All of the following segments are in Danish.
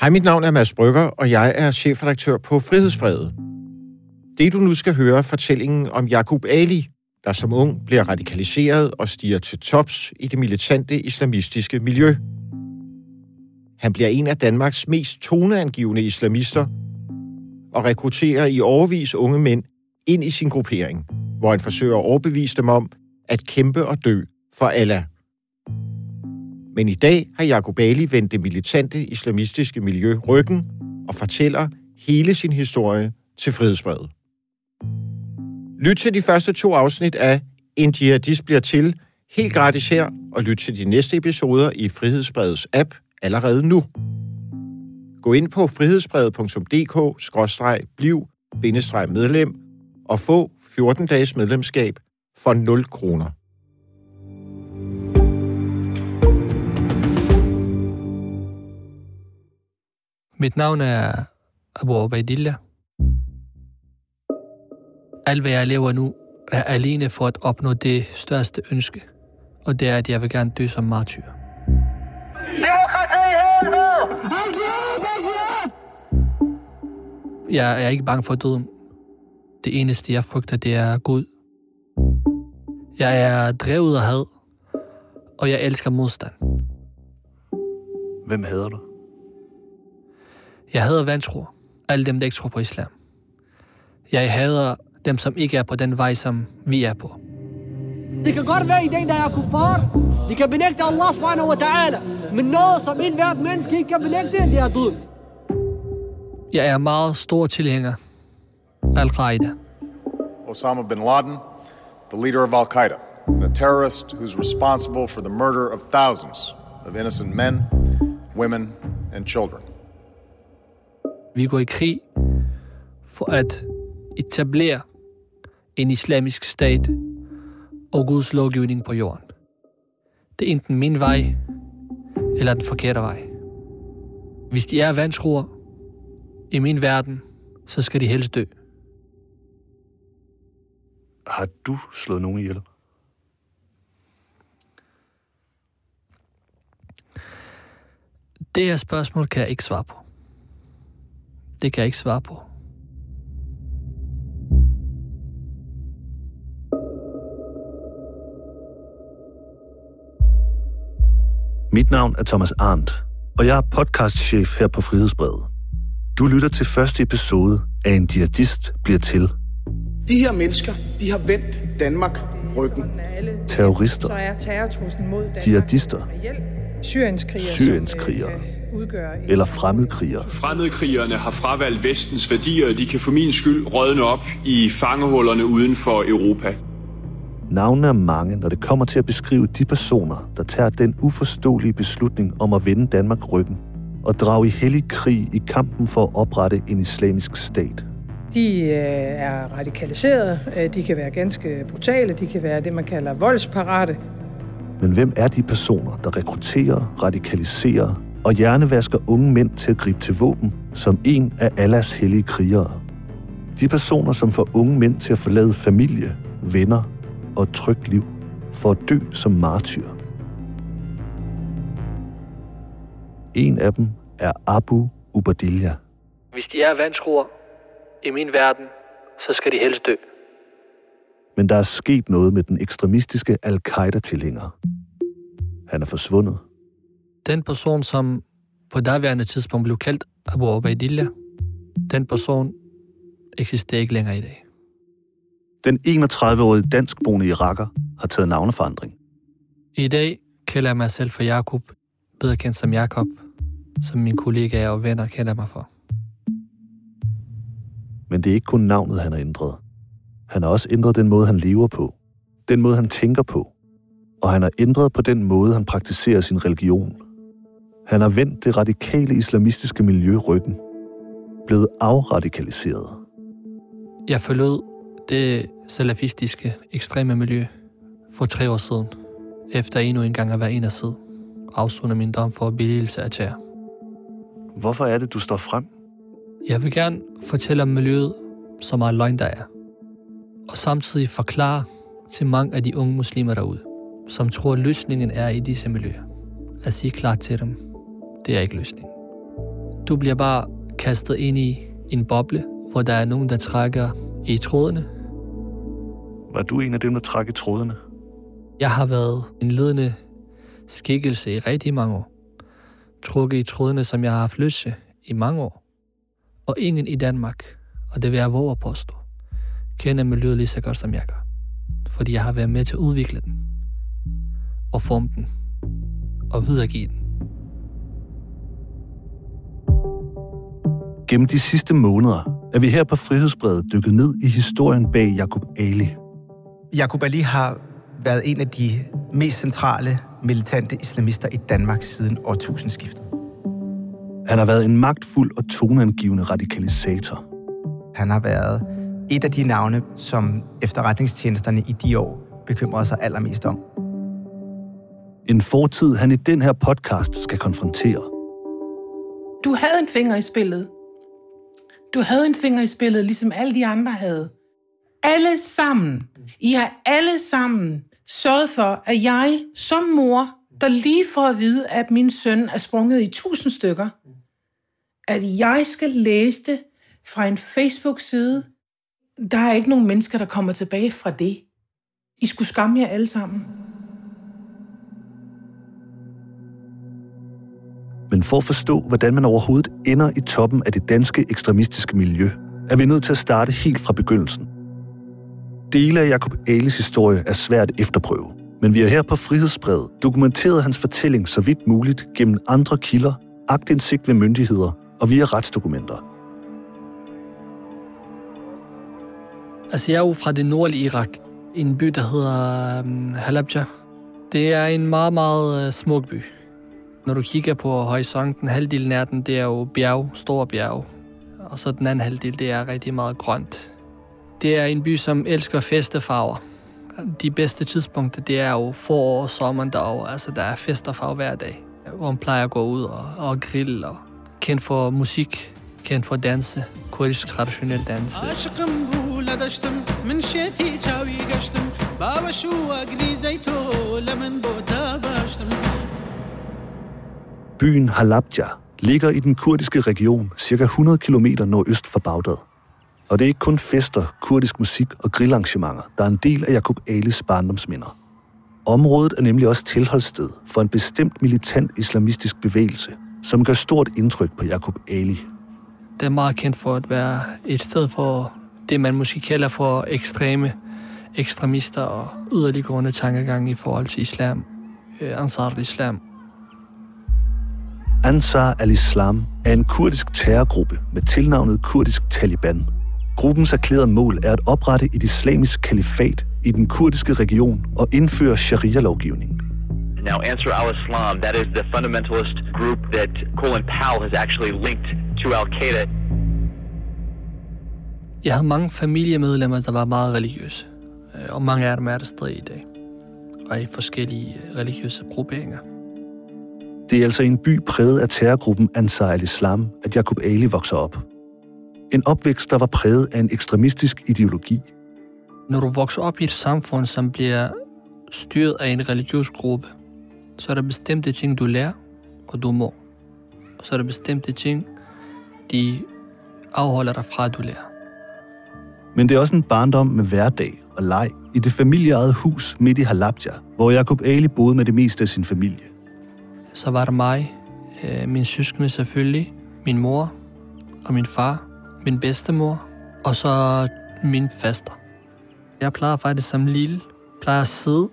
Hej, mit navn er Mads Brygger, og jeg er chefredaktør på Frihedsbrevet. Det du nu skal høre er fortællingen om Jakub Ali, der som ung bliver radikaliseret og stiger til tops i det militante islamistiske miljø. Han bliver en af Danmarks mest toneangivende islamister og rekrutterer i overvis unge mænd ind i sin gruppering, hvor han forsøger at overbevise dem om at kæmpe og dø for Allah. Men i dag har Jacob Ali vendt det militante islamistiske miljø ryggen og fortæller hele sin historie til Frihedsbrevet. Lyt til de første to afsnit af En jihadist bliver til helt gratis her, og lyt til de næste episoder i Frihedsbrevets app allerede nu. Gå ind på frihedsbrevet.dk-bliv-medlem og få 14 dages medlemskab for 0 kroner. Mit navn er Abu Obaidillah. Alt hvad jeg lever nu, er alene for at opnå det største ønske, og det er, at jeg vil gerne dø som martyr. Jeg er ikke bange for døden. Det eneste, jeg frygter, det er Gud. Jeg er drevet af had, og jeg elsker modstand. Hvem hader du? Jeg hader vantro. Alle dem, der ikke tror på islam. Jeg hader dem, som ikke er på den vej, som vi er på. Det kan godt være i dag, der er kuffar. De kan benægte Allah subhanahu wa ta'ala. Men noget, som et hvert menneske ikke kan benægte, det er død. Jeg er meget stor tilhænger af Al-Qaida. Osama bin Laden, the leader of Al Qaeda, and a terrorist who's responsible for the murder of thousands of innocent men, women, and children. Vi går i krig for at etablere en islamisk stat og Guds lovgivning på jorden. Det er enten min vej eller den forkerte vej. Hvis de er vantroer i min verden, så skal de helst dø. Har du slået nogen ihjel? Det her spørgsmål kan jeg ikke svare på. Det kan jeg ikke svare på. Mit navn er Thomas Arndt, og jeg er podcastchef her på Frihedsbrevet. Du lytter til første episode af En Jihadist bliver til. De her mennesker, de har vendt Danmark ryggen. Terrorister, Så er terrortruslen mod Danmark Jihadister. Syrienskrigere, Syrienskrigere. som, øh, udgøre eller fremmedkrigere. Fremmedkrigerne har fravalgt vestens værdier, og de kan for min skyld rådne op i fangehullerne uden for Europa. Navnene er mange, når det kommer til at beskrive de personer, der tager den uforståelige beslutning om at vende Danmark ryggen og drage i hellig krig i kampen for at oprette en islamisk stat. De øh, er radikaliseret, øh, de kan være ganske brutale, de kan være det, man kalder voldsparate. Men hvem er de personer, der rekrutterer, radikaliserer og hjernevasker unge mænd til at gribe til våben som en af Allahs hellige krigere? De personer, som får unge mænd til at forlade familie, venner og et trygt liv for at dø som martyr. En af dem er Abu Ubadillah. Hvis de er vantroer i min verden, så skal de helst dø. Men der er sket noget med den ekstremistiske al-Qaida-tilhænger. Han er forsvundet. Den person, som på daværende tidspunkt blev kaldt Abu Obaidillah, den person eksisterer ikke længere i dag. Den 31-årige danskboende iraker har taget navneforandring. I dag kalder jeg mig selv for Jakob, bedre kendt som Jakob, som mine kollegaer og venner kender mig for. Men det er ikke kun navnet, han har ændret. Han har også ændret den måde, han lever på. Den måde, han tænker på. Og han har ændret på den måde, han praktiserer sin religion. Han har vendt det radikale islamistiske miljø ryggen. Blevet afradikaliseret. Jeg forlod det salafistiske ekstreme miljø for tre år siden, efter endnu en gang at være en af side og afsone min dom for billigelse af terror. Hvorfor er det, du står frem? Jeg vil gerne fortælle om miljøet, som er løgn, der er. Og samtidig forklare til mange af de unge muslimer derude, som tror, at løsningen er i disse miljøer. At sige klart til dem, det er ikke løsningen. Du bliver bare kastet ind i en boble, hvor der er nogen, der trækker i trådene. Var du en af dem, der trak i trådene? Jeg har været en ledende skikkelse i rigtig mange år. Trukket i trådene, som jeg har haft lyst til i mange år. Og ingen i Danmark, og det vil jeg våge at påstå, kender miljøet lige så godt som jeg gør. Fordi jeg har været med til at udvikle den. Og forme den. Og videregive den. Gennem de sidste måneder er vi her på Frihedsbredet dykket ned i historien bag Jacob Ali. Jacob Ali har været en af de mest centrale militante islamister i Danmark siden årtusindskiftet. Han har været en magtfuld og toneangivende radikalisator. Han har været et af de navne, som efterretningstjenesterne i de år bekymrede sig allermest om. En fortid, han i den her podcast skal konfrontere. Du havde en finger i spillet. Du havde en finger i spillet, ligesom alle de andre havde. Alle sammen. I har alle sammen sørget for, at jeg som mor, der lige får at vide, at min søn er sprunget i tusind stykker, at jeg skal læse det fra en Facebook-side. Der er ikke nogen mennesker, der kommer tilbage fra det. I skulle skamme jer alle sammen. Men for at forstå, hvordan man overhovedet ender i toppen af det danske ekstremistiske miljø, er vi nødt til at starte helt fra begyndelsen. Dele af Jakob Ales historie er svært efterprøve, men vi har her på Frihedsbrevet dokumenteret hans fortælling så vidt muligt gennem andre kilder, agtindsigt ved myndigheder og via retsdokumenter. Altså, jeg er jo fra det nordlige Irak. En by, der hedder um, Halabja. Det er en meget, meget uh, smuk by. Når du kigger på horisonten, halvdelen af den, det er jo bjerg, store bjerg. Og så den anden halvdel, det er rigtig meget grønt. Det er en by, som elsker festefarver. De bedste tidspunkter, det er jo forår og sommeren derovre. Altså, der er festerfarver hver dag, hvor man plejer at gå ud og, og grille og kendt for musik, kendt for danse, kurdisk traditionel danse. Byen Halabja ligger i den kurdiske region cirka 100 km nordøst for Bagdad. Og det er ikke kun fester, kurdisk musik og grillarrangementer, der er en del af Jakob Alis barndomsminder. Området er nemlig også tilholdssted for en bestemt militant islamistisk bevægelse, som gør stort indtryk på Jakob Ali. Det er meget kendt for at være et sted for det, man måske kalder for ekstreme ekstremister og yderliggående tankegang i forhold til islam, øh, Ansar al-Islam. Ansar al-Islam er en kurdisk terrorgruppe med tilnavnet Kurdisk Taliban. Gruppens erklærede mål er at oprette et islamisk kalifat i den kurdiske region og indføre sharia-lovgivning. Now, Ansar al-Islam, that is the fundamentalist group that Colin Powell has actually linked to al-Qaeda. Jeg havde mange familiemedlemmer, der var meget religiøse. Øh, Og mange af dem er der stadig i dag. Og i forskellige øh, religiøse grupperinger. Det er altså en by præget af terrorgruppen Ansar al-Islam, at Jacob Ali vokser op. En opvækst, der var præget af en ekstremistisk ideologi. Når du vokser op i et samfund, som bliver styret af en religiøs gruppe, så er der bestemte ting, du lærer, og du må. Og så er der bestemte ting, de afholder dig fra, at du lærer. Men det er også en barndom med hverdag og leg i det familieejede hus midt i Halabja, hvor Jacob Ali boede med det meste af sin familie. Så var der mig, øh, min søskende selvfølgelig, min mor og min far, min bedstemor, og så min faster. Jeg plejer faktisk som lille, plejer at sidde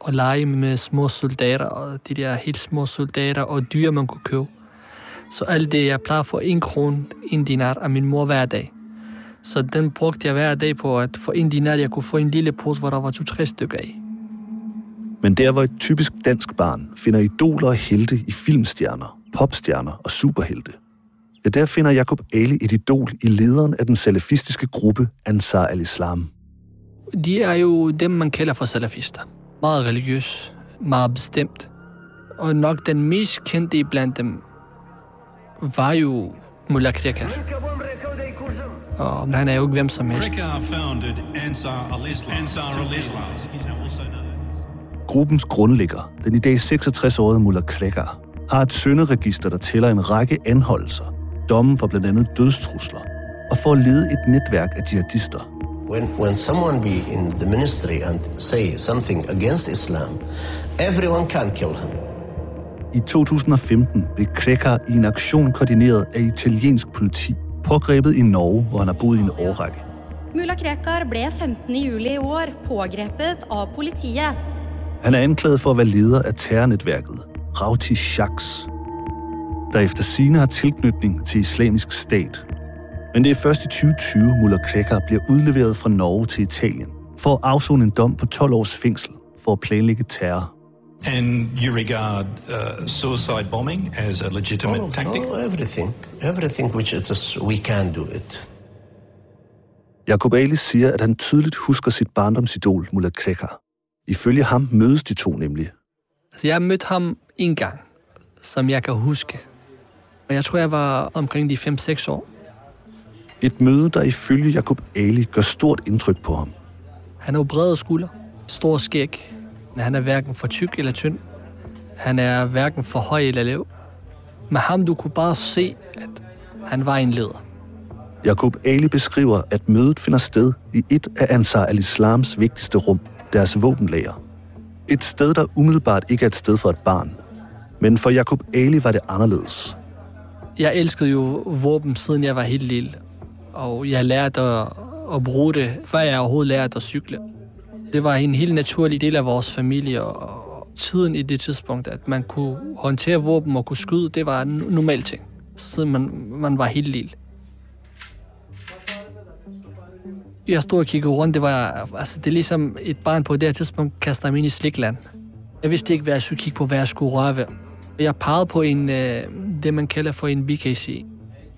og lege med små soldater, og de der helt små soldater og dyr, man kunne købe. Så alt det, jeg plejer for en krone, en dinar af min mor hver dag. Så den brugte jeg hver dag på at få en dinar, jeg kunne få en lille pose, hvor der var to-tre stykker af. Men der, hvor et typisk dansk barn finder idoler og helte i filmstjerner, popstjerner og superhelte, ja, der finder Jacob Ali et idol i lederen af den salafistiske gruppe Ansar al-Islam. De er jo dem, man kalder for salafister. Meget religiøs, meget bestemt. Og nok den mest kendte blandt dem var jo Mullah Krikar. Og han er jo ikke hvem som helst. Krikar founded Ansar al-Islam. Ansar al-Islam. Gruppens grundlægger, den i dag 66-årige Mullah Krekar, har et sønderegister, der tæller en række anholdelser, domme for blandt andet dødstrusler og for at lede et netværk af jihadister. When, when someone be in the ministry and say something against Islam, everyone can kill him. I 2015 blev Krekker i en aktion koordineret af italiensk politi pågrebet i Norge, hvor han har boet i en årrække. Mullah Krekar blev 15. juli i år pågrebet af politiet. Han er anklaget for at være leder af terrornetværket Rauti Shaks, der efter sine har tilknytning til islamisk stat. Men det er først i 2020, Mullah Krekar bliver udleveret fra Norge til Italien for at afzone en dom på 12 års fængsel for at planlægge terror. And you regard uh, suicide bombing as a legitimate Oh, tactic? oh, everything. Everything which it is, we can do it. Jacob Ali siger, at han tydeligt husker sit barndomsidol, Mullah Krekar. Ifølge ham mødes de to nemlig. Altså, jeg mødte ham en gang, som jeg kan huske. Og jeg tror, jeg var omkring de 5-6 år. Et møde, der ifølge Jacob Ali gør stort indtryk på ham. Han har brede skulder, stor skæg. Han er hverken for tyk eller tynd. Han er hverken for høj eller lav. Med ham, du kunne bare se, at han var en leder. Jacob Ali beskriver, at mødet finder sted i et af Ansar al-Islams vigtigste rum, deres våbenlager. Et sted, der umiddelbart ikke er et sted for et barn. Men for Jakob Ali var det anderledes. Jeg elskede jo våben, siden jeg var helt lille. Og jeg lærte at, at bruge det, før jeg overhovedet lærte at cykle. Det var en helt naturlig del af vores familie, og tiden i det tidspunkt, at man kunne håndtere våben og kunne skyde, det var en normal ting, siden man, man var helt lille. Jeg stod og kiggede rundt, det var, altså det er ligesom et barn på det her tidspunkt kaster mig ind i slikland. Jeg vidste ikke, hvad jeg skulle kigge på, hvad jeg skulle røre ved. Jeg pegede på en, øh, det man kalder for en BKC.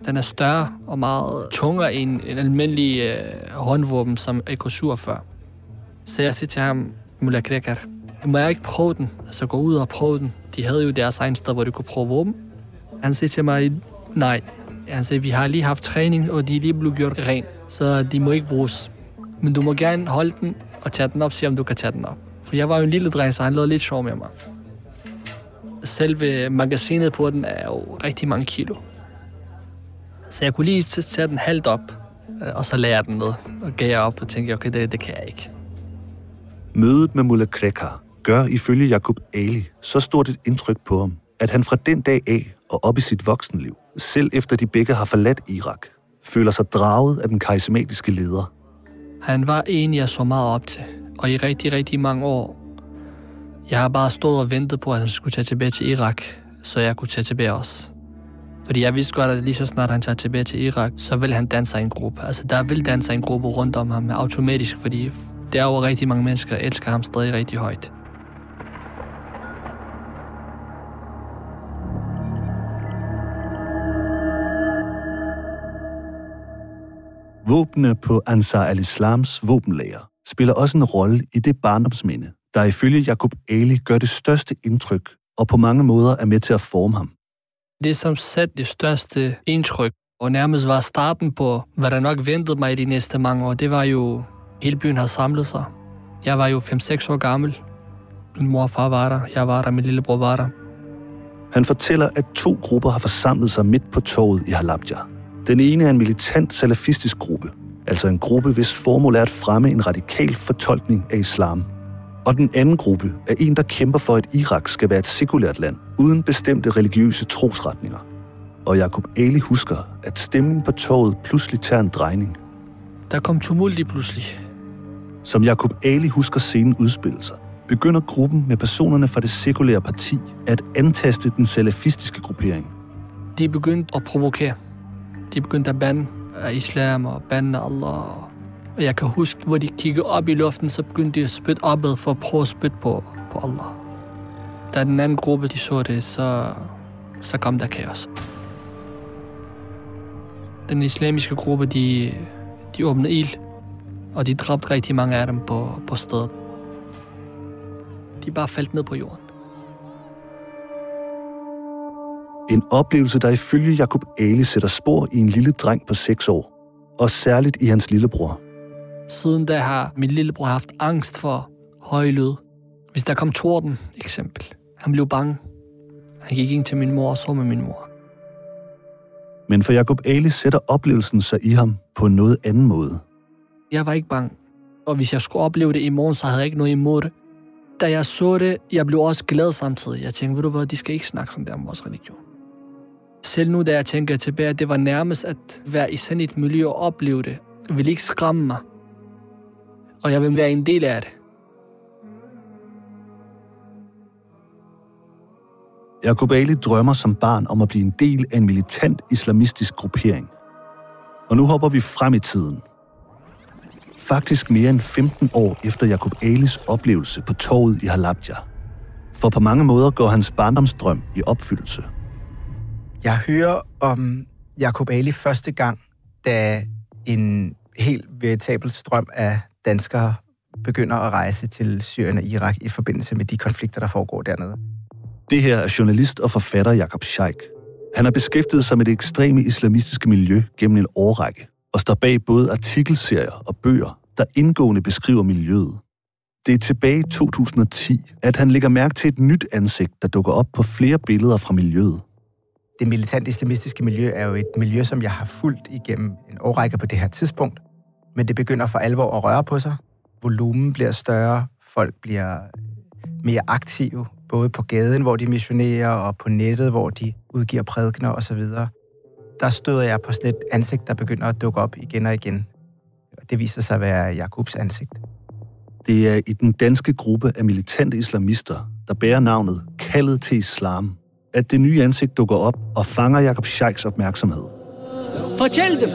Den er større og meget tungere end en almindelig øh, håndvåben som AK-47. Så jeg siger til ham, Mullah Krekar, må jeg ikke prøve den? Altså gå ud og prøve den. De havde jo deres egen sted, hvor de kunne prøve våben. Han siger til mig, nej. Altså, vi har lige haft træning, og de er lige blevet gjort ren, så de må ikke bruges. Men du må gerne holde den og tage den op, se om du kan tage den op. For jeg var jo en lille dreng, så han lavede lidt sjov med mig. Selve magasinet på den er jo rigtig mange kilo. Så jeg kunne lige tage den halvt op, øh, og så lagde jeg den ned. Og gav jeg op og tænkte, okay, det, det kan jeg ikke. Mødet med Mullah Krekar gør ifølge Jakob Ali så stort et indtryk på ham, at han fra den dag af og op i sit voksenliv, selv efter de begge har forladt Irak, føler sig draget af den karismatiske leder. Han var en, jeg så meget op til. Og i rigtig, rigtig mange år, jeg har bare stået og ventet på, at han skulle tage tilbage til Irak, så jeg kunne tage tilbage også. Fordi jeg vidste godt, at lige så snart han tager tilbage til Irak, så vil han danse i en gruppe. Altså, der vil danse en gruppe rundt om ham automatisk, fordi der er jo rigtig mange mennesker, elsker ham stadig rigtig højt. Våbne på Ansar al-Islams våbenlager spiller også en rolle i det barndomsminde, der ifølge Jacob Ali gør det største indtryk og på mange måder er med til at forme ham. Det, som satte det største indtryk, og nærmest var starten på, hvad der nok ventede mig i de næste mange år, det var jo, hele byen har samlet sig. Jeg var jo 5-6 år gammel. Min mor og far var der, jeg var der, min lillebror var der. Han fortæller, at to grupper har forsamlet sig midt på torvet i Halabja. Den ene er en militant salafistisk gruppe, altså en gruppe, hvis formål er at fremme en radikal fortolkning af islam. Og den anden gruppe er en, der kæmper for, at Irak skal være et sekulært land, uden bestemte religiøse trosretninger. Og Jacob Ali husker, at stemningen på torvet pludselig tager en drejning. Der kom tumult pludselig. Som Jacob Ali husker scenen udspille sig, begynder gruppen med personerne fra det sekulære parti at antaste den salafistiske gruppering. De begyndte at provokere. De begyndte at bande af islam og bande af Allah. Og jeg kan huske, hvor de kiggede op i luften, så begyndte de at spytte opad for at prøve at spytte på, på Allah. Da den anden gruppe, de så det, så, så kom der kaos. Den islamiske gruppe, de, de åbnede ild, og de dræbte rigtig mange af dem på, på stedet. De bare faldt ned på jorden. En oplevelse, der ifølge Jacob Ali sætter spor i en lille dreng på 6 år, og særligt i hans lillebror. Siden da har min lillebror haft angst for høje lyd. Hvis der kom torden, eksempel. Han blev bange. Han gik ind til min mor og så med min mor. Men for Jacob Ali sætter oplevelsen sig i ham på en noget anden måde. Jeg var ikke bange. Og hvis jeg skulle opleve det i morgen, så havde jeg ikke noget imod det. Da jeg så det, jeg blev også glad samtidig. Jeg tænkte, ved du hvad, de skal ikke snakke sådan der om vores religion. Selv nu, da jeg tænker tilbage, det var nærmest at være i sådan et miljø og opleve det, vil ikke skræmme mig. Og jeg vil være en del af det. Jacob Ali drømmer som barn om at blive en del af en militant islamistisk gruppering. Og nu hopper vi frem i tiden. Faktisk mere end 15 år efter Jacob Alis oplevelse på torvet i Halabja. For på mange måder går hans barndomsdrøm i opfyldelse. Jeg hører om Jacob Ali første gang, da en helt veritabel strøm af danskere begynder at rejse til Syrien og Irak i forbindelse med de konflikter, der foregår dernede. Det her er journalist og forfatter Jakob Scheik. Han har beskæftiget sig med det ekstreme islamistiske miljø gennem en årrække, og står bag både artikelserier og bøger, der indgående beskriver miljøet. Det er tilbage i 2010, at han lægger mærke til et nyt ansigt, der dukker op på flere billeder fra miljøet. Det militant islamistiske miljø er jo et miljø, som jeg har fulgt igennem en årrække på det her tidspunkt. Men det begynder for alvor at røre på sig. Volumen bliver større, folk bliver øh, mere aktive, både på gaden, hvor de missionerer, og på nettet, hvor de udgiver prædikner osv. Der støder jeg på sådan et ansigt, der begynder at dukke op igen og igen. Og det viser sig at være Jakobs ansigt. Det er i den danske gruppe af militante islamister, der bærer navnet Kaldet til Islam, at det nye ansigt dukker op og fanger Jakob Scheiks opmærksomhed. Fortæl dem!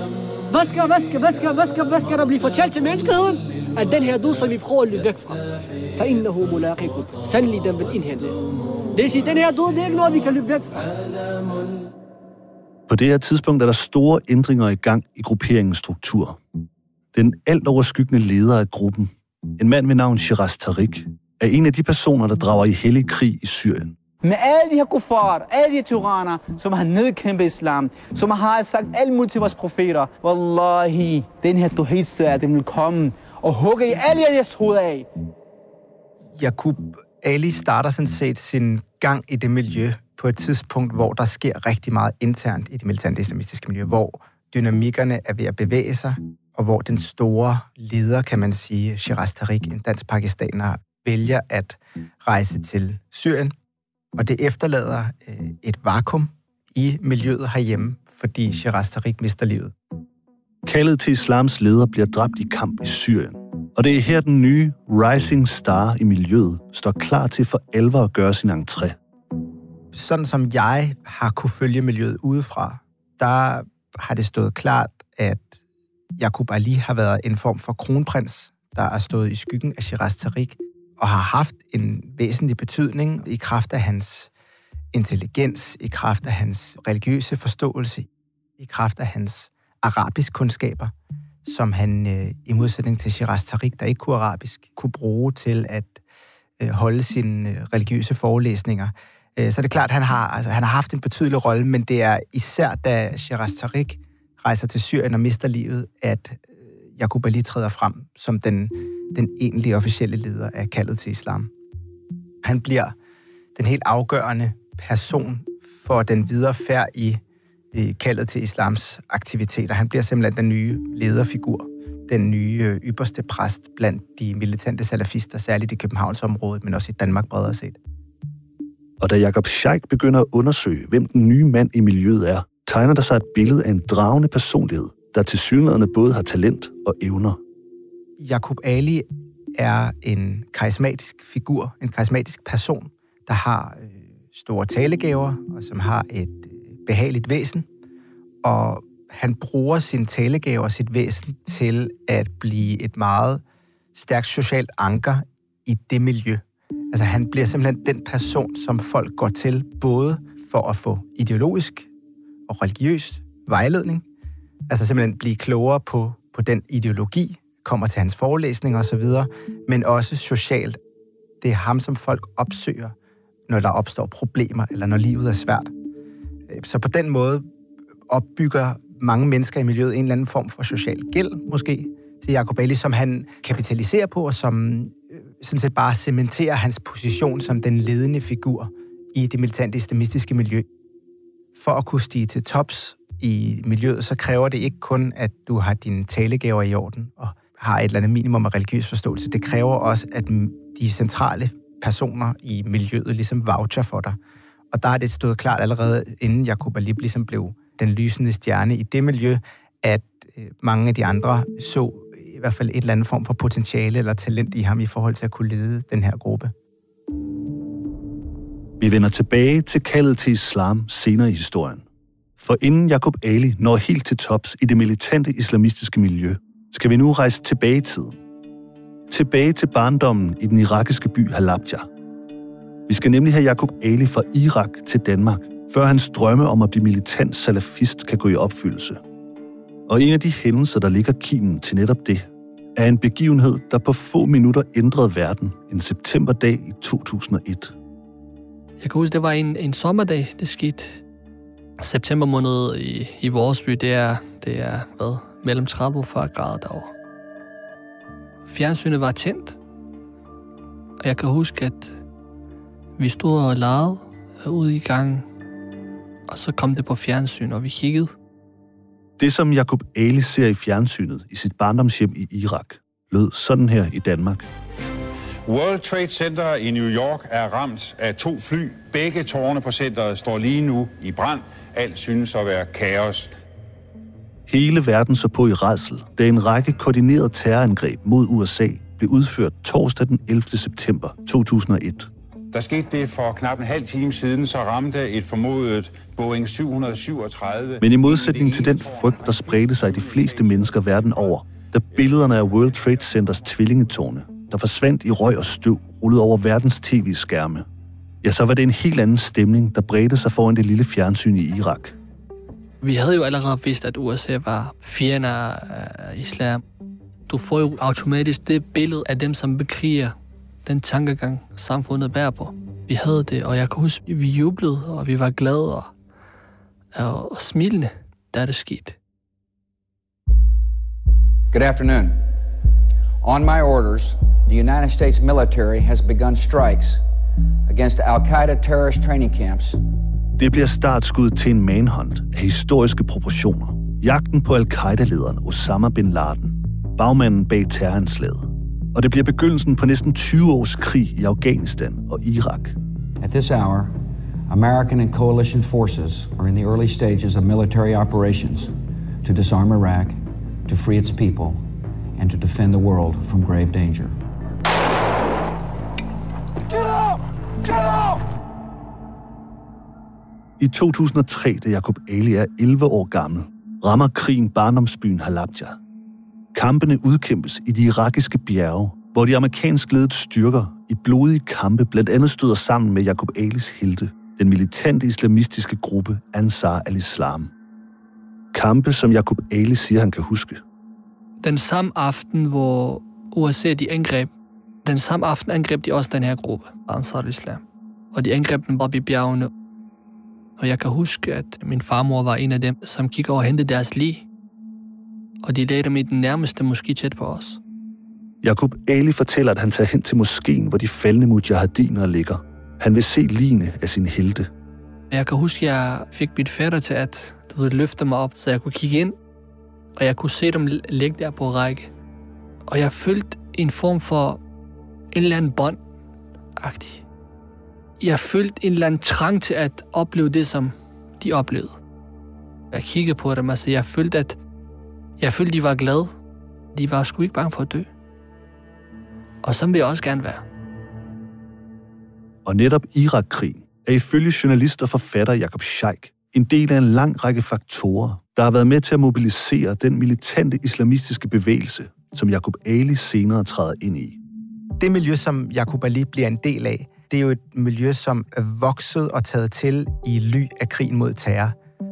Hvad skal, hvad skal, hvad skal, hvad skal, hvad skal der blive fortalt til menneskeheden? At den her du, som vi prøver at løbe væk fra. For innahu mulaqikum. Sandelig, den vil indhente. Det vil sige, den her du, det er ikke noget, vi kan løbe væk fra. På det her tidspunkt er der store ændringer i gang i grupperingens struktur. Den alt overskyggende leder af gruppen, en mand ved navn Shiraz Tariq, er en af de personer, der drager i hellig krig i Syrien. Med alle de her kuffar, alle de her tyranner, som har nedkæmpet islam, som har sagt alt muligt til vores profeter. Wallahi, den her tuhid den vil komme og hugge i alle jeres hoved af. Jakub Ali starter sådan set sin gang i det miljø på et tidspunkt, hvor der sker rigtig meget internt i det militante islamistiske miljø, hvor dynamikkerne er ved at bevæge sig, og hvor den store leder, kan man sige, Shiraz Tariq, en dansk pakistaner, vælger at rejse til Syrien og det efterlader øh, et vakuum i miljøet herhjemme, fordi Shiraz Tariq mister livet. Kaldet til islams leder bliver dræbt i kamp i Syrien. Og det er her den nye rising star i miljøet står klar til for alvor at gøre sin entré. Sådan som jeg har kunne følge miljøet udefra, der har det stået klart, at Jakub Ali har været en form for kronprins, der er stået i skyggen af Shiraz Tariq, og har haft en væsentlig betydning i kraft af hans intelligens, i kraft af hans religiøse forståelse, i kraft af hans arabisk kundskaber, som han øh, i modsætning til Shiraz Tariq, der ikke kunne arabisk, kunne bruge til at øh, holde sine øh, religiøse forelæsninger. Øh, så det er klart, at han har, altså, han har haft en betydelig rolle, men det er især, da Shiraz Tariq rejser til Syrien og mister livet, at øh, Jakub Ali træder frem som den den egentlige officielle leder af kaldet til islam. Han bliver den helt afgørende person for den videre færd i, i kaldet til islams aktiviteter. Han bliver simpelthen den nye lederfigur, den nye øh, ypperste præst blandt de militante salafister, særligt i Københavnsområdet, men også i Danmark bredere set. Og da Jakob Scheik begynder at undersøge, hvem den nye mand i miljøet er, tegner der sig et billede af en dragende personlighed, der til synligheden både har talent og evner. Jakub Ali er en karismatisk figur, en karismatisk person, der har øh, store talegaver, og som har et øh, behageligt væsen. Og han bruger sin talegaver og sit væsen til at blive et meget stærkt socialt anker i det miljø. Altså han bliver simpelthen den person, som folk går til, både for at få ideologisk og religiøs vejledning, altså simpelthen blive klogere på, på den ideologi, kommer til hans forelæsninger osv., men også socialt. Det er ham, som folk opsøger, når der opstår problemer, eller når livet er svært. Øh, så på den måde opbygger mange mennesker i miljøet en eller anden form for social gæld, måske, til Jacob Ali, som han kapitaliserer på, og som øh, sådan set bare cementerer hans position som den ledende figur i det militante islamistiske miljø. For at kunne stige til tops i miljøet, så kræver det ikke kun, at du har dine talegaver i orden og har et eller andet minimum af religiøs forståelse. Det kræver også, at de centrale personer i miljøet ligesom voucher for dig. Og der er det stået klart allerede, inden Jacob Alib ligesom blev den lysende stjerne i det miljø, at øh, mange af de andre så i hvert fald et eller andet form for potentiale eller talent i ham i forhold til at kunne lede den her gruppe. Vi vender tilbage til kaldet til islam senere i historien. For inden Jacob Ali når helt til tops i det militante islamistiske miljø, skal vi nu rejse tilbage i tiden. Tilbage til barndommen i den irakiske by Halabja. Vi skal nemlig have Jakob Ali fra Irak til Danmark, før hans drømme om at blive militant salafist kan gå i opfyldelse. Og en af de hændelser, der ligger kimen til netop det, er en begivenhed, der på få minutter ændrede verden en septemberdag i 2001. Jeg kan huske, det var en, en sommerdag, det skete. September måned i, i vores by, det er, det er hvad, mellem 30 og 40 grader derovre. Fjernsynet var tændt, og jeg kan huske, at vi stod og legede ude i gangen, og så kom det på fjernsyn, og vi kiggede. Det, som Jacob Ali ser i fjernsynet i sit barndomshjem i Irak, lød sådan her i Danmark. World Trade Center i New York er ramt af to fly. Begge tårne på centret står lige nu i brand. Alt synes at være kaos. Hele verden så på i redsel, da en række koordinerede terrorangreb mod USA blev udført torsdag den 11. september 2001. Der skete det for knap en halv time siden, så ramte et formodet Boeing 737. Men i modsætning til den frygt, der spredte sig i de fleste mennesker verden over, da billederne af World Trade Centers tvillingetårne, der forsvandt i røg og støv, rullede over verdens tv-skærme, ja, så var det en helt anden stemning, der bredte sig foran det lille fjernsyn i Irak. Vi havde jo allerede vidst, at USA var fjender af islam. Du får jo automatisk det billede af dem, som bekriger den tankegang, samfundet bærer på. Vi havde det, og jeg kan huske, at vi jublede, og vi var glade og, og, og smilende, da det skete. Good afternoon. On my orders, the United States military has begun strikes against Al-Qaeda terrorist training camps. Det bliver startskuddet til en manhunt af historiske proportioner. Jagten på Al-Qaida-lederen Osama bin Laden, bagmanden bag terroranslaget. Og det bliver begyndelsen på næsten 20 års krig i Afghanistan og Irak. At this hour, American and coalition forces are in the early stages of military operations to disarm Iraq, to free its people, and to defend the world from grave danger. Get out! Get out! I 2003, da Jacob Ali er 11 år gammel, rammer krigen barndomsbyen Halabja. Kampene udkæmpes i de irakiske bjerge, hvor de amerikansk ledede styrker i blodige kampe blandt andet støder sammen med Jacob Alis helte, den militante islamistiske gruppe Ansar al-Islam. Kampe, som Jacob Ali siger, han kan huske. Den samme aften, hvor USA de angreb, den samme aften angreb de også den her gruppe, Ansar al-Islam. Og de angreb den bare i bjergene. Og jeg kan huske, at min farmor var en af dem, som gik over og hentede deres lig. Og de lagde dem i den nærmeste moské tæt på os. Jakob Ali fortæller, at han tager hen til moskeen, hvor de faldende mujahediner ligger. Han vil se line af sin helte. Jeg kan huske, at jeg fik mit fætter til at du ved, løfte mig op, så jeg kunne kigge ind, og jeg kunne se dem ligge der på række. Og jeg følte en form for en eller anden bånd -agtig. Jeg følte en eller anden trang til at opleve det, som de oplevede. Jeg kiggede på dem, altså jeg følte, at jeg følte, de var glade. De var sgu ikke bange for at dø. Og så vil jeg også gerne være. Og netop Irak-krigen er ifølge journalist og forfatter Jakob Scheik en del af en lang række faktorer, der har været med til at mobilisere den militante islamistiske bevægelse, som Jakob Ali senere træder ind i. Det miljø, som Jakob Ali bliver en del af, det er jo et miljø, som er vokset og taget til i ly af krigen mod terror,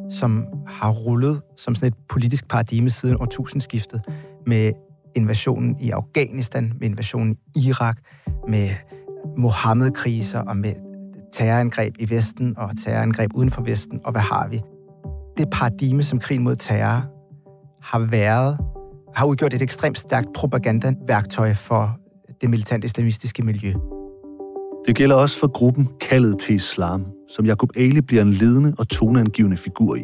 som har rullet som sådan et politisk paradigme siden årtusindskiftet med invasionen i Afghanistan, med invasionen i Irak, med Mohammed-kriser og med terrorangreb i Vesten og terrorangreb uden for Vesten, og hvad har vi? Det paradigme, som krigen mod terror har været, har udgjort et ekstremt stærkt propagandaværktøj for det militante islamistiske miljø. Det gælder også for gruppen Kaldet til Islam, som Jakob Ali bliver en ledende og toneangivende figur i.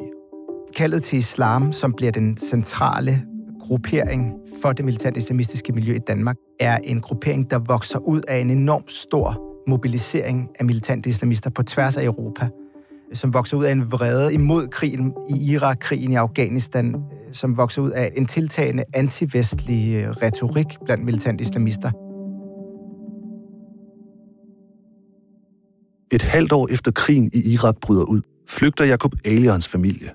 kaldet til islam, som bliver den centrale gruppering for det militant islamistiske miljø i Danmark, er en gruppering, der vokser ud af en enorm stor mobilisering af militante islamister på tværs af Europa, som vokser ud af en vrede imod krigen i Irak, krigen i Afghanistan, som vokser ud af en tiltagende antivestlig øh, retorik blandt militante islamister. Et halvt år efter krigen i Irak bryder ud, flygter Jakob Ali og hans familie.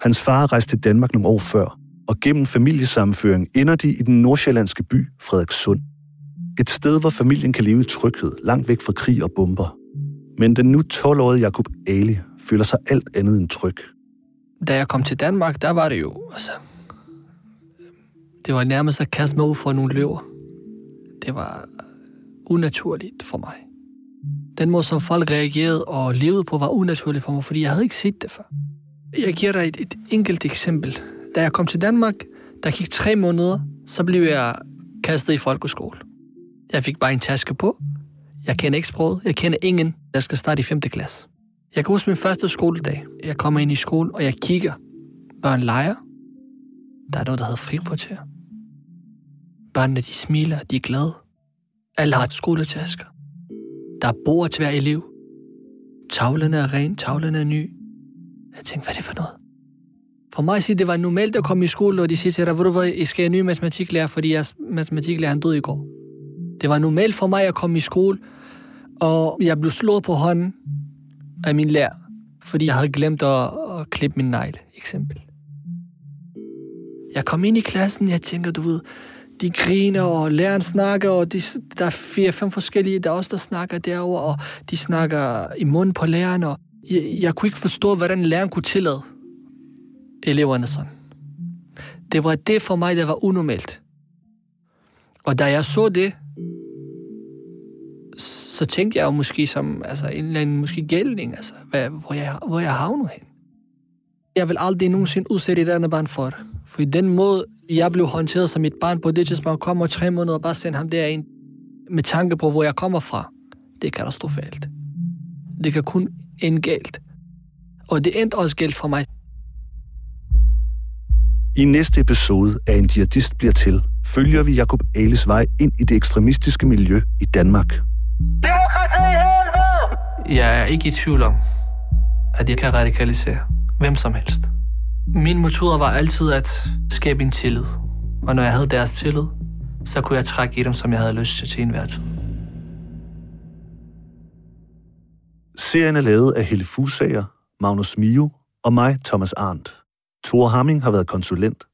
Hans far rejste til Danmark nogle år før, og gennem familiesammenføring ender de i den nordsjællandske by Frederikssund. Et sted, hvor familien kan leve i tryghed, langt væk fra krig og bomber. Men den nu 12-årige Jakob Ali føler sig alt andet end tryg. Da jeg kom til Danmark, der var det jo, altså, det var nærmest at kaste mig ud for nogle løver. Det var unaturligt for mig. Den måde, som folk reagerede og levede på, var unaturlig for mig, fordi jeg havde ikke set det før. Jeg giver dig et, et enkelt eksempel. Da jeg kom til Danmark, der gik tre måneder, så blev jeg kastet i folkeskole. Jeg fik bare en taske på. Jeg kender ikke sproget. Jeg kender ingen. Jeg skal starte i 5. klasse. Jeg går min første skoledag. Jeg kommer ind i skole, og jeg kigger. Børn leger. Der er noget, der hedder frikvarter. Børnene, de smiler, de er glade. Alle har et skoletasker. Der er bord til hver elev. Tavlen er ren, tavlen er ny. Jeg tænkte, hvad er det for noget? For mig siger det var normalt at komme i skole, og de siger til dig, hvor du hvad, I skal have en ny matematiklærer, fordi jeres matematiklærer han døde i går. Det var normalt for mig at komme i skole, og jeg blev slået på hånden af min lærer, fordi jeg havde glemt at, at klippe min negl, eksempel. Jeg kom ind i klassen, jeg tænker, du ved, de griner, og læreren snakker, og de, der er fire-fem forskellige, der også der snakker derover og de snakker i munden på læreren, og jeg, jeg kunne ikke forstå, hvordan læreren kunne tillade eleverne sådan. Det var det for mig, der var unormalt. Og da jeg så det, så tænkte jeg jo måske som altså, en eller anden måske gældning, altså, hvad, hvor, jeg, hvor jeg havner hen. Jeg vil aldrig nogensinde udsætte et andet barn for det. For i den måde, jeg blev håndteret som et barn på det tidspunkt, kommer tre måneder og bare sende ham derind med tanke på, hvor jeg kommer fra. Det er katastrofalt. Det kan kun ende galt. Og det endte også galt for mig. I næste episode af En Jihadist bliver til, følger vi Jakob Alis vej ind i det ekstremistiske miljø i Danmark. Jeg er ikke i tvivl om, at jeg kan radikalisere hvem som helst. Min metode var altid at skabe en tillid. Og når jeg havde deres tillid, så kunne jeg trække i dem, som jeg havde lyst til til enhver tid. Serien er lavet af Helle Fusager, Magnus Mio og mig, Thomas Arndt. Thor Hamming har været konsulent,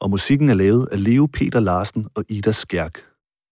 og musikken er lavet af Leo Peter Larsen og Ida Skærk.